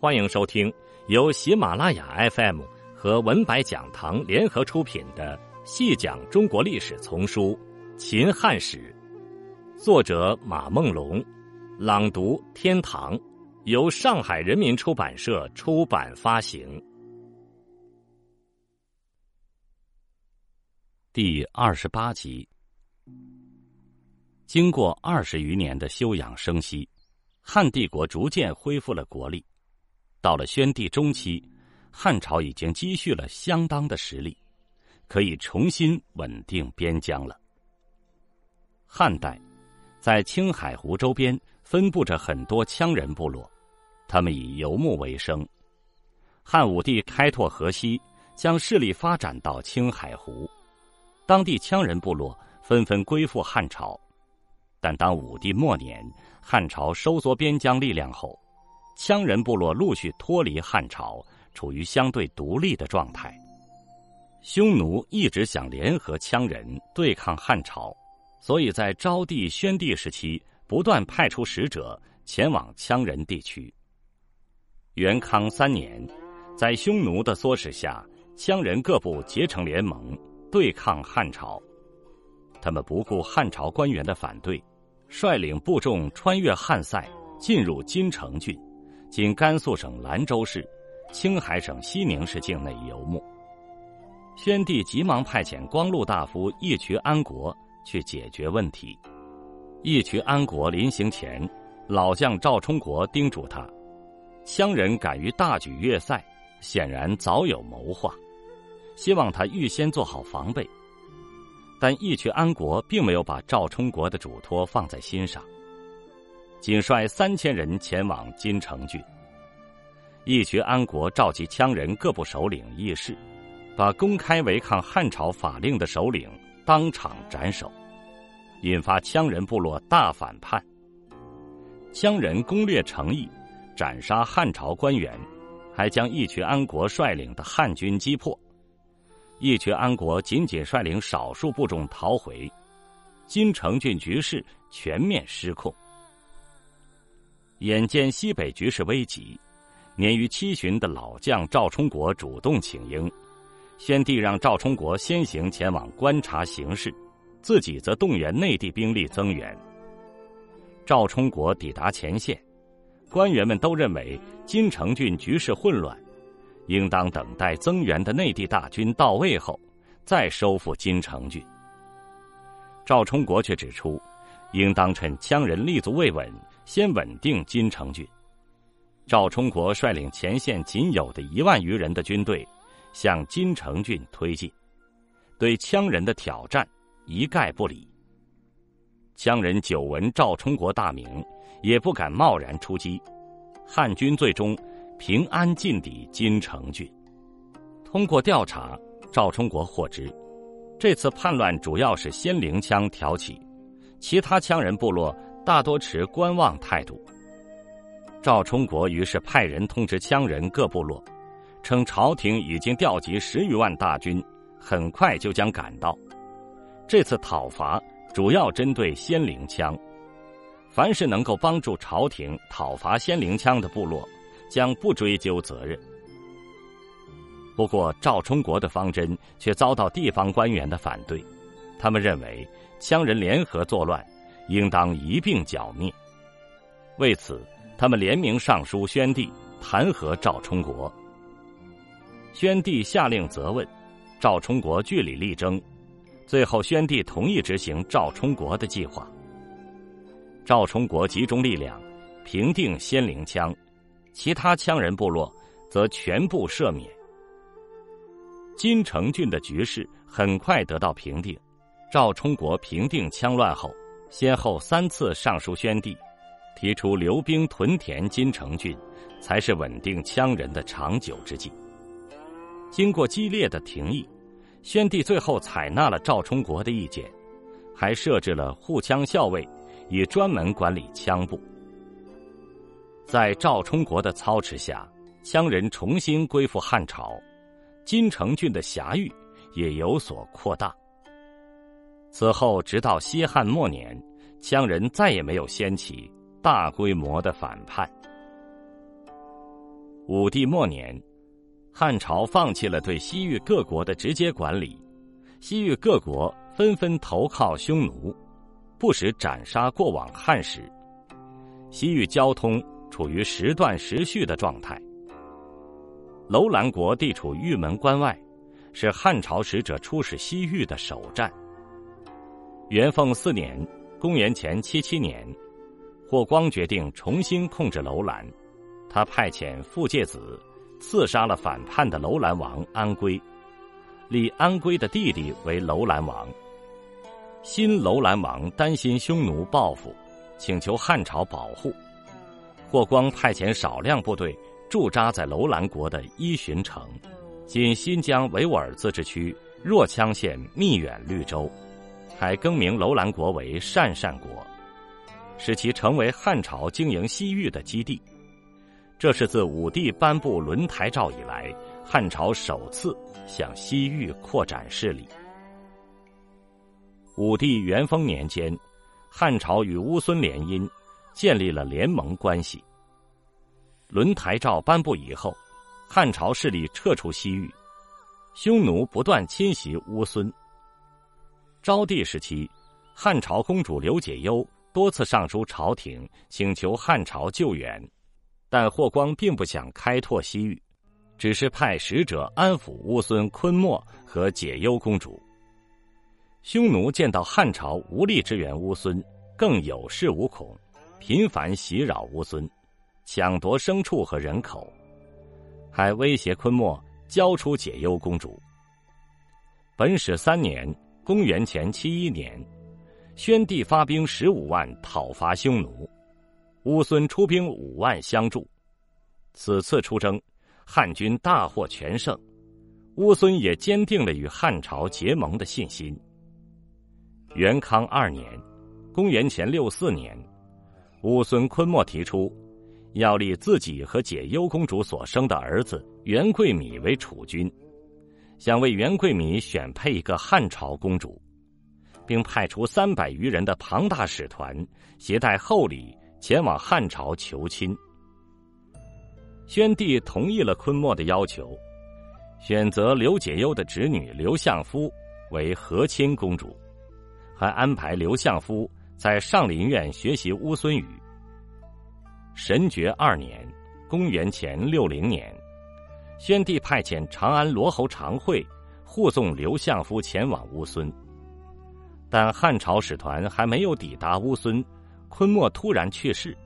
欢迎收听由喜马拉雅 FM 和文白讲堂联合出品的《细讲中国历史丛书·秦汉史》，作者马梦龙，朗读天堂，由上海人民出版社出版发行。第二十八集，经过二十余年的休养生息。汉帝国逐渐恢复了国力，到了宣帝中期，汉朝已经积蓄了相当的实力，可以重新稳定边疆了。汉代在青海湖周边分布着很多羌人部落，他们以游牧为生。汉武帝开拓河西，将势力发展到青海湖，当地羌人部落纷纷归附汉朝。但当武帝末年，汉朝收缩边疆力量后，羌人部落陆续脱离汉朝，处于相对独立的状态。匈奴一直想联合羌人对抗汉朝，所以在昭帝、宣帝时期不断派出使者前往羌人地区。元康三年，在匈奴的唆使下，羌人各部结成联盟对抗汉朝，他们不顾汉朝官员的反对。率领部众穿越汉塞，进入金城郡（今甘肃省兰州市、青海省西宁市境内）游牧。宣帝急忙派遣光禄大夫义渠安国去解决问题。义渠安国临行前，老将赵充国叮嘱他：羌人敢于大举越塞，显然早有谋划，希望他预先做好防备。但义渠安国并没有把赵充国的嘱托放在心上，仅率三千人前往金城郡。义渠安国召集羌人各部首领议事，把公开违抗汉朝法令的首领当场斩首，引发羌人部落大反叛。羌人攻略城邑，斩杀汉朝官员，还将义渠安国率领的汉军击破。义渠安国仅仅率领少数部众逃回，金城郡局势全面失控。眼见西北局势危急，年逾七旬的老将赵充国主动请缨，先帝让赵充国先行前往观察形势，自己则动员内地兵力增援。赵充国抵达前线，官员们都认为金城郡局势混乱。应当等待增援的内地大军到位后，再收复金城郡。赵充国却指出，应当趁羌人立足未稳，先稳定金城郡。赵充国率领前线仅有的一万余人的军队，向金城郡推进，对羌人的挑战一概不理。羌人久闻赵充国大名，也不敢贸然出击。汉军最终。平安进抵金城郡。通过调查，赵充国获知，这次叛乱主要是仙灵羌挑起，其他羌人部落大多持观望态度。赵充国于是派人通知羌人各部落，称朝廷已经调集十余万大军，很快就将赶到。这次讨伐主要针对仙灵羌，凡是能够帮助朝廷讨伐仙灵羌的部落。将不追究责任。不过，赵充国的方针却遭到地方官员的反对，他们认为羌人联合作乱，应当一并剿灭。为此，他们联名上书宣帝，弹劾赵充国。宣帝下令责问，赵充国据理力争，最后宣帝同意执行赵充国的计划。赵充国集中力量，平定仙灵羌。其他羌人部落则全部赦免。金城郡的局势很快得到平定。赵充国平定羌乱后，先后三次上书宣帝，提出留兵屯田金城郡，才是稳定羌人的长久之计。经过激烈的廷议，宣帝最后采纳了赵充国的意见，还设置了护羌校尉，以专门管理羌部。在赵充国的操持下，羌人重新归附汉朝，金城郡的辖域也有所扩大。此后，直到西汉末年，羌人再也没有掀起大规模的反叛。武帝末年，汉朝放弃了对西域各国的直接管理，西域各国纷纷投靠匈奴，不时斩杀过往汉使，西域交通处于时断时续的状态。楼兰国地处玉门关外，是汉朝使者出使西域的首站。元凤四年（公元前七七年），霍光决定重新控制楼兰。他派遣傅介子刺杀了反叛的楼兰王安归，立安归的弟弟为楼兰王。新楼兰王担心匈奴报复，请求汉朝保护。霍光派遣少量部队驻扎在楼兰国的伊巡城，今新疆维吾尔自治区若羌县密远绿洲。还更名楼兰国为鄯善国，使其成为汉朝经营西域的基地。这是自武帝颁布轮台诏以来，汉朝首次向西域扩展势力。武帝元丰年间，汉朝与乌孙联姻，建立了联盟关系。轮台诏颁布以后，汉朝势力撤出西域，匈奴不断侵袭乌孙。昭帝时期，汉朝公主刘解忧多次上书朝廷，请求汉朝救援，但霍光并不想开拓西域，只是派使者安抚乌孙昆莫和解忧公主。匈奴见到汉朝无力支援乌孙，更有恃无恐，频繁袭扰乌孙，抢夺牲畜和人口，还威胁昆莫交出解忧公主。本始三年。公元前七一年，宣帝发兵十五万讨伐匈奴，乌孙出兵五万相助。此次出征，汉军大获全胜，乌孙也坚定了与汉朝结盟的信心。元康二年，公元前六四年，乌孙昆莫提出，要立自己和解忧公主所生的儿子元贵米为储君。想为袁贵米选配一个汉朝公主，并派出三百余人的庞大使团，携带厚礼前往汉朝求亲。宣帝同意了昆莫的要求，选择刘解忧的侄女刘相夫为和亲公主，还安排刘相夫在上林苑学习乌孙语。神爵二年（公元前六零年）。宣帝派遣长安罗侯常惠护送刘相夫前往乌孙，但汉朝使团还没有抵达乌孙，昆莫突然去世。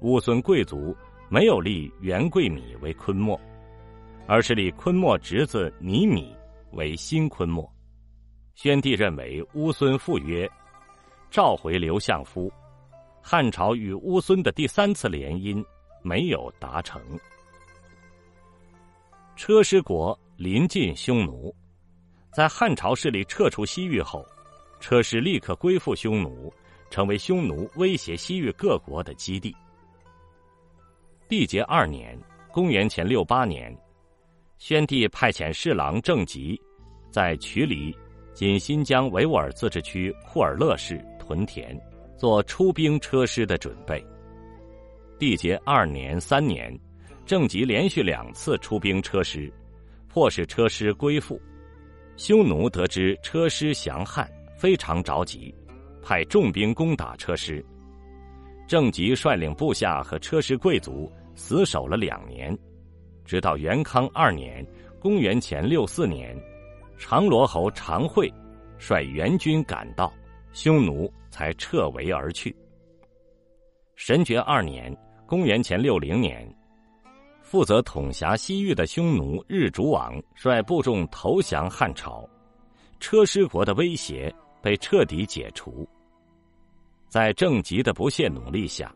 乌孙贵族没有立袁贵米为昆莫，而是立昆莫侄子尼米为新昆莫。宣帝认为乌孙赴约，召回刘相夫，汉朝与乌孙的第三次联姻没有达成。车师国临近匈奴，在汉朝势力撤出西域后，车师立刻归附匈奴，成为匈奴威胁西域各国的基地。缔结二年（公元前六八年），宣帝派遣侍郎郑吉，在渠离（今新疆维吾尔自治区库尔勒市）屯田，做出兵车师的准备。缔结二年、三年。郑吉连续两次出兵车师，迫使车师归附。匈奴得知车师降汉，非常着急，派重兵攻打车师。郑吉率领部下和车师贵族死守了两年，直到元康二年（公元前六四年），长罗侯常惠率援军赶到，匈奴才撤围而去。神觉二年（公元前六零年）。负责统辖西域的匈奴日逐王率部众投降汉朝，车师国的威胁被彻底解除。在郑吉的不懈努力下，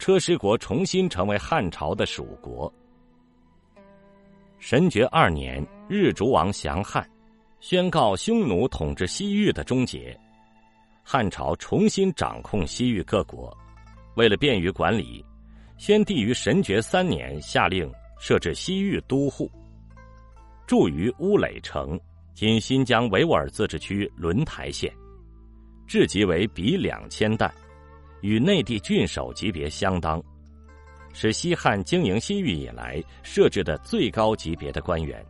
车师国重新成为汉朝的属国。神爵二年，日逐王降汉，宣告匈奴统治西域的终结，汉朝重新掌控西域各国。为了便于管理。先帝于神爵三年下令设置西域都护，驻于乌垒城（今新疆维吾尔自治区轮台县），至级为比两千担，与内地郡守级别相当，是西汉经营西域以来设置的最高级别的官员。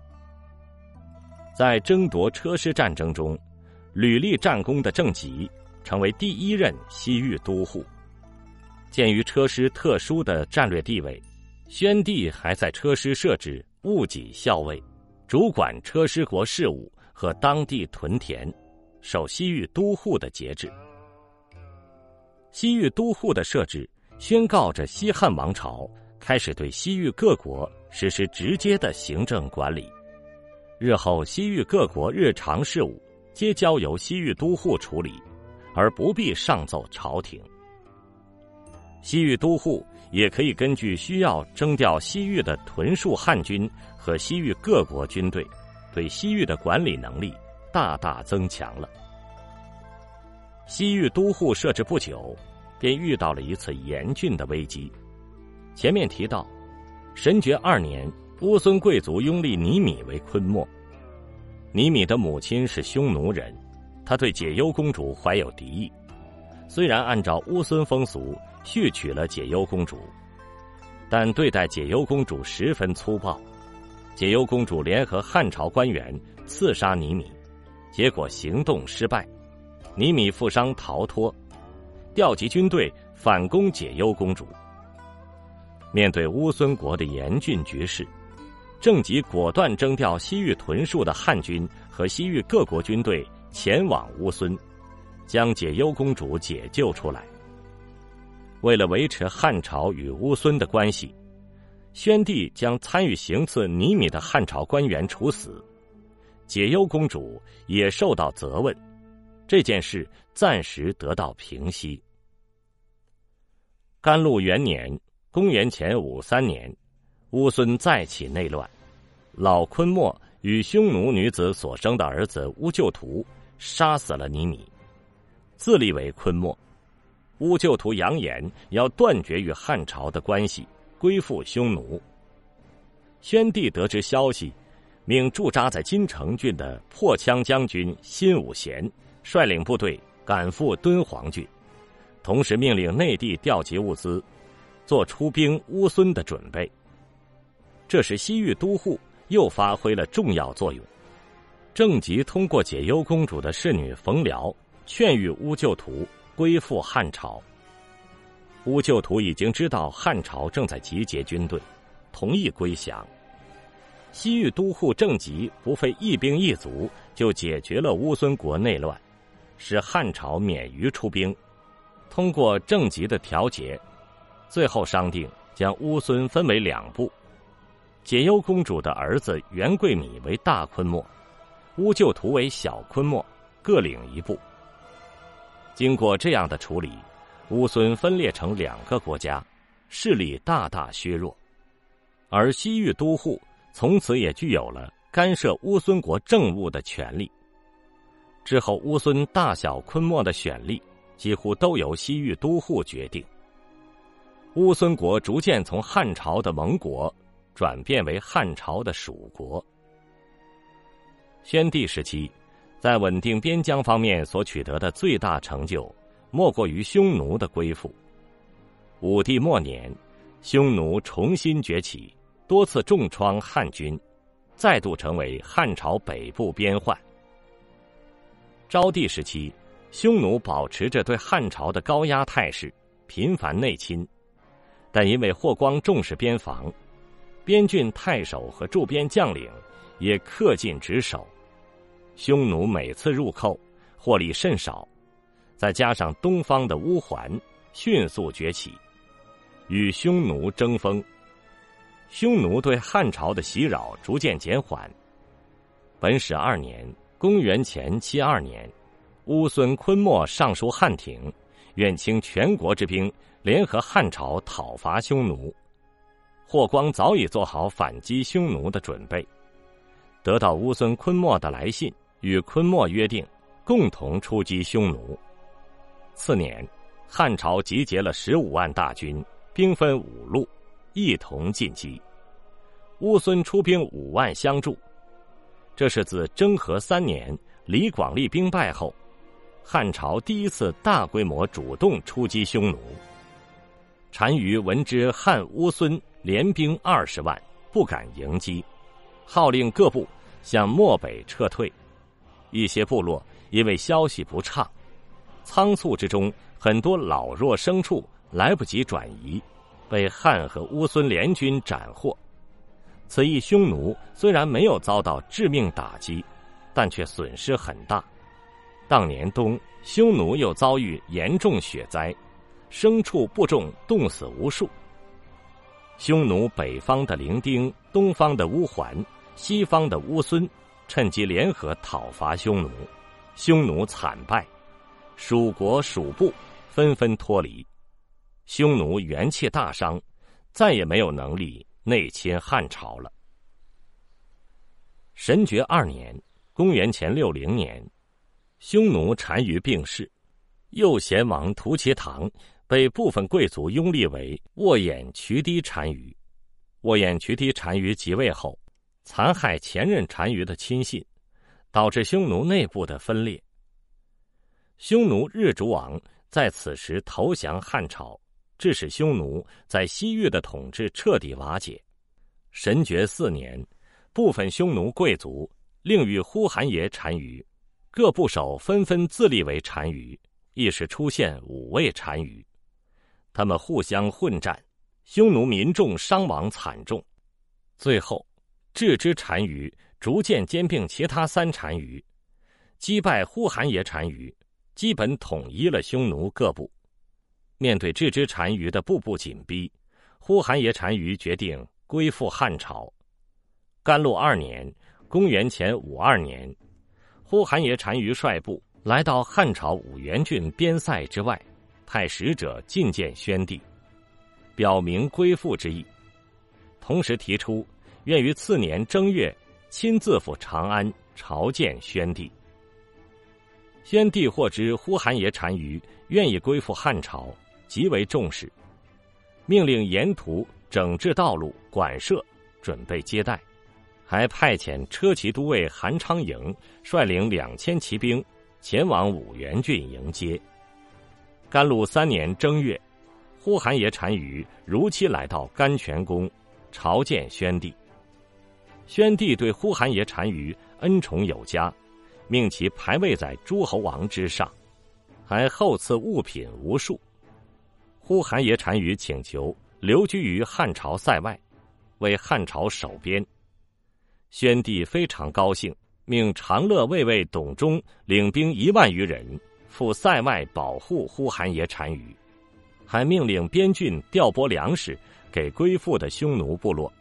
在争夺车师战争中，屡立战功的郑吉成为第一任西域都护。鉴于车师特殊的战略地位，宣帝还在车师设置务己校尉，主管车师国事务和当地屯田，守西域都护的节制。西域都护的设置，宣告着西汉王朝开始对西域各国实施直接的行政管理。日后西域各国日常事务皆交由西域都护处理，而不必上奏朝廷。西域都护也可以根据需要征调西域的屯戍汉军和西域各国军队，对西域的管理能力大大增强了。西域都护设置不久，便遇到了一次严峻的危机。前面提到，神爵二年，乌孙贵族拥立尼米为昆莫。尼米的母亲是匈奴人，他对解忧公主怀有敌意。虽然按照乌孙风俗续娶了解忧公主，但对待解忧公主十分粗暴。解忧公主联合汉朝官员刺杀尼米，结果行动失败。尼米负伤逃脱，调集军队反攻解忧公主。面对乌孙国的严峻局势，郑吉果断征调西域屯戍的汉军和西域各国军队前往乌孙，将解忧公主解救出来。为了维持汉朝与乌孙的关系，宣帝将参与行刺尼米的汉朝官员处死，解忧公主也受到责问。这件事暂时得到平息。甘露元年（公元前五三年），乌孙再起内乱，老昆莫与匈奴女子所生的儿子乌就图杀死了尼米，自立为昆莫。乌就图扬言要断绝与汉朝的关系，归附匈奴。宣帝得知消息，命驻扎在金城郡的破羌将军辛武贤。率领部队赶赴敦煌郡，同时命令内地调集物资，做出兵乌孙的准备。这时，西域都护又发挥了重要作用。郑吉通过解忧公主的侍女冯辽，劝谕乌就图归附汉朝。乌就图已经知道汉朝正在集结军队，同意归降。西域都护郑吉不费一兵一卒，就解决了乌孙国内乱。使汉朝免于出兵，通过郑吉的调节，最后商定将乌孙分为两部，解忧公主的儿子元贵米为大昆莫，乌就图为小昆莫，各领一部。经过这样的处理，乌孙分裂成两个国家，势力大大削弱，而西域都护从此也具有了干涉乌孙国政务的权利。之后，乌孙大小昆莫的选立几乎都由西域都护决定。乌孙国逐渐从汉朝的盟国转变为汉朝的属国。宣帝时期，在稳定边疆方面所取得的最大成就，莫过于匈奴的归附。武帝末年，匈奴重新崛起，多次重创汉军，再度成为汉朝北部边患。昭帝时期，匈奴保持着对汉朝的高压态势，频繁内侵，但因为霍光重视边防，边郡太守和驻边将领也恪尽职守，匈奴每次入寇获利甚少，再加上东方的乌桓迅速崛起，与匈奴争锋，匈奴对汉朝的袭扰逐渐减缓。本始二年。公元前七二年，乌孙昆莫上书汉廷，愿倾全国之兵联合汉朝讨伐匈奴。霍光早已做好反击匈奴的准备，得到乌孙昆莫的来信，与昆莫约定共同出击匈奴。次年，汉朝集结了十五万大军，兵分五路，一同进击。乌孙出兵五万相助。这是自征和三年李广利兵败后，汉朝第一次大规模主动出击匈奴。单于闻知汉乌孙联兵二十万，不敢迎击，号令各部向漠北撤退。一些部落因为消息不畅，仓促之中，很多老弱牲畜来不及转移，被汉和乌孙联军斩获。此役匈奴虽然没有遭到致命打击，但却损失很大。当年冬，匈奴又遭遇严重雪灾，牲畜部众冻死无数。匈奴北方的伶丁、东方的乌桓、西方的乌孙，趁机联合讨伐匈奴，匈奴惨败，蜀国蜀部纷纷脱离，匈奴元气大伤，再也没有能力。内侵汉朝了。神爵二年（公元前六零年），匈奴单于病逝，右贤王屠其堂被部分贵族拥立为沃眼渠堤单于。沃眼渠堤单于即位后，残害前任单于的亲信，导致匈奴内部的分裂。匈奴日逐王在此时投降汉朝。致使匈奴在西域的统治彻底瓦解。神觉四年，部分匈奴贵族另与呼韩邪单于，各部首纷纷自立为单于，一时出现五位单于。他们互相混战，匈奴民众伤亡惨重。最后，郅支单于逐渐兼并其他三单于，击败呼韩邪单于，基本统一了匈奴各部。面对郅支单于的步步紧逼，呼韩邪单于决定归附汉朝。甘露二年（公元前五二年），呼韩邪单于率部来到汉朝五原郡边塞之外，派使者觐见宣帝，表明归附之意，同时提出愿于次年正月亲自赴长安朝见宣帝。宣帝获知呼韩邪单于愿意归附汉朝。极为重视，命令沿途整治道路、馆舍，准备接待，还派遣车骑都尉韩昌营率领两千骑兵前往五原郡迎接。甘露三年正月，呼韩邪单于如期来到甘泉宫朝见宣帝。宣帝对呼韩邪单于恩宠有加，命其排位在诸侯王之上，还厚赐物品无数。呼韩邪单于请求留居于汉朝塞外，为汉朝守边。宣帝非常高兴，命长乐卫尉董忠领兵一万余人赴塞外保护呼韩邪单于，还命令边郡调拨粮食给归附的匈奴部落，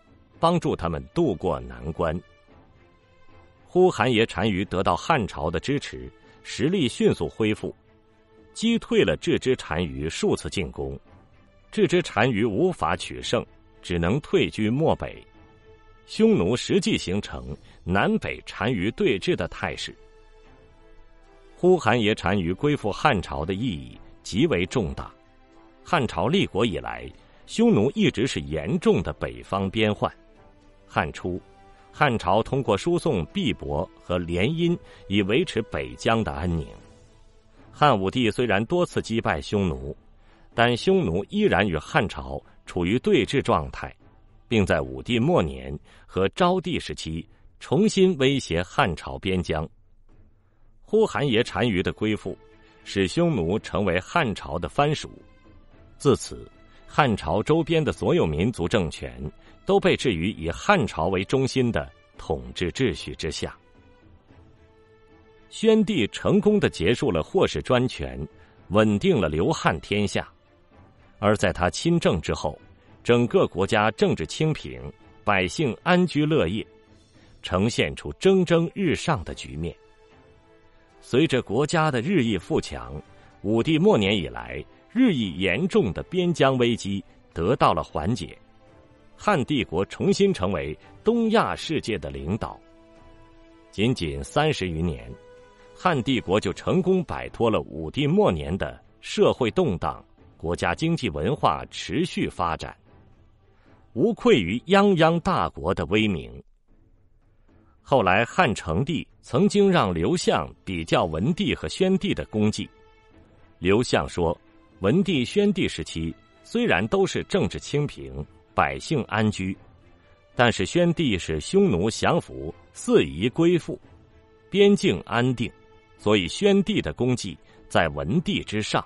帮助他们渡过难关。呼韩邪单于得到汉朝的支持，实力迅速恢复。击退了这支单于数次进攻，这支单于无法取胜，只能退居漠北。匈奴实际形成南北单于对峙的态势。呼韩邪单于归附汉朝的意义极为重大。汉朝立国以来，匈奴一直是严重的北方边患。汉初，汉朝通过输送毕帛和联姻，以维持北疆的安宁。汉武帝虽然多次击败匈奴，但匈奴依然与汉朝处于对峙状态，并在武帝末年和昭帝时期重新威胁汉朝边疆。呼韩邪单于的归附，使匈奴成为汉朝的藩属。自此，汉朝周边的所有民族政权都被置于以汉朝为中心的统治秩序之下。宣帝成功的结束了霍氏专权，稳定了刘汉天下，而在他亲政之后，整个国家政治清平，百姓安居乐业，呈现出蒸蒸日上的局面。随着国家的日益富强，武帝末年以来日益严重的边疆危机得到了缓解，汉帝国重新成为东亚世界的领导。仅仅三十余年。汉帝国就成功摆脱了武帝末年的社会动荡，国家经济文化持续发展，无愧于泱泱大国的威名。后来汉成帝曾经让刘向比较文帝和宣帝的功绩，刘向说，文帝、宣帝时期虽然都是政治清平，百姓安居，但是宣帝使匈奴降服，四夷归附，边境安定，所以宣帝的功绩在文帝之上。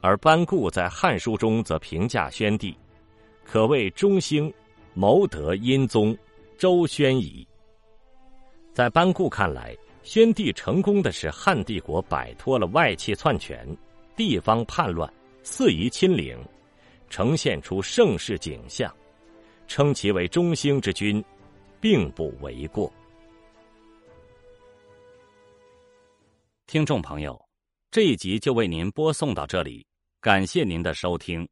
而班固在《汉书》中则评价宣帝，可谓中兴，谋得殷宗，周宣仪。在班固看来，宣帝成功的使汉帝国摆脱了外戚篡权、地方叛乱、四夷侵凌，呈现出盛世景象，称其为中兴之君，并不为过。听众朋友，这一集就为您播送到这里。感谢您的收听。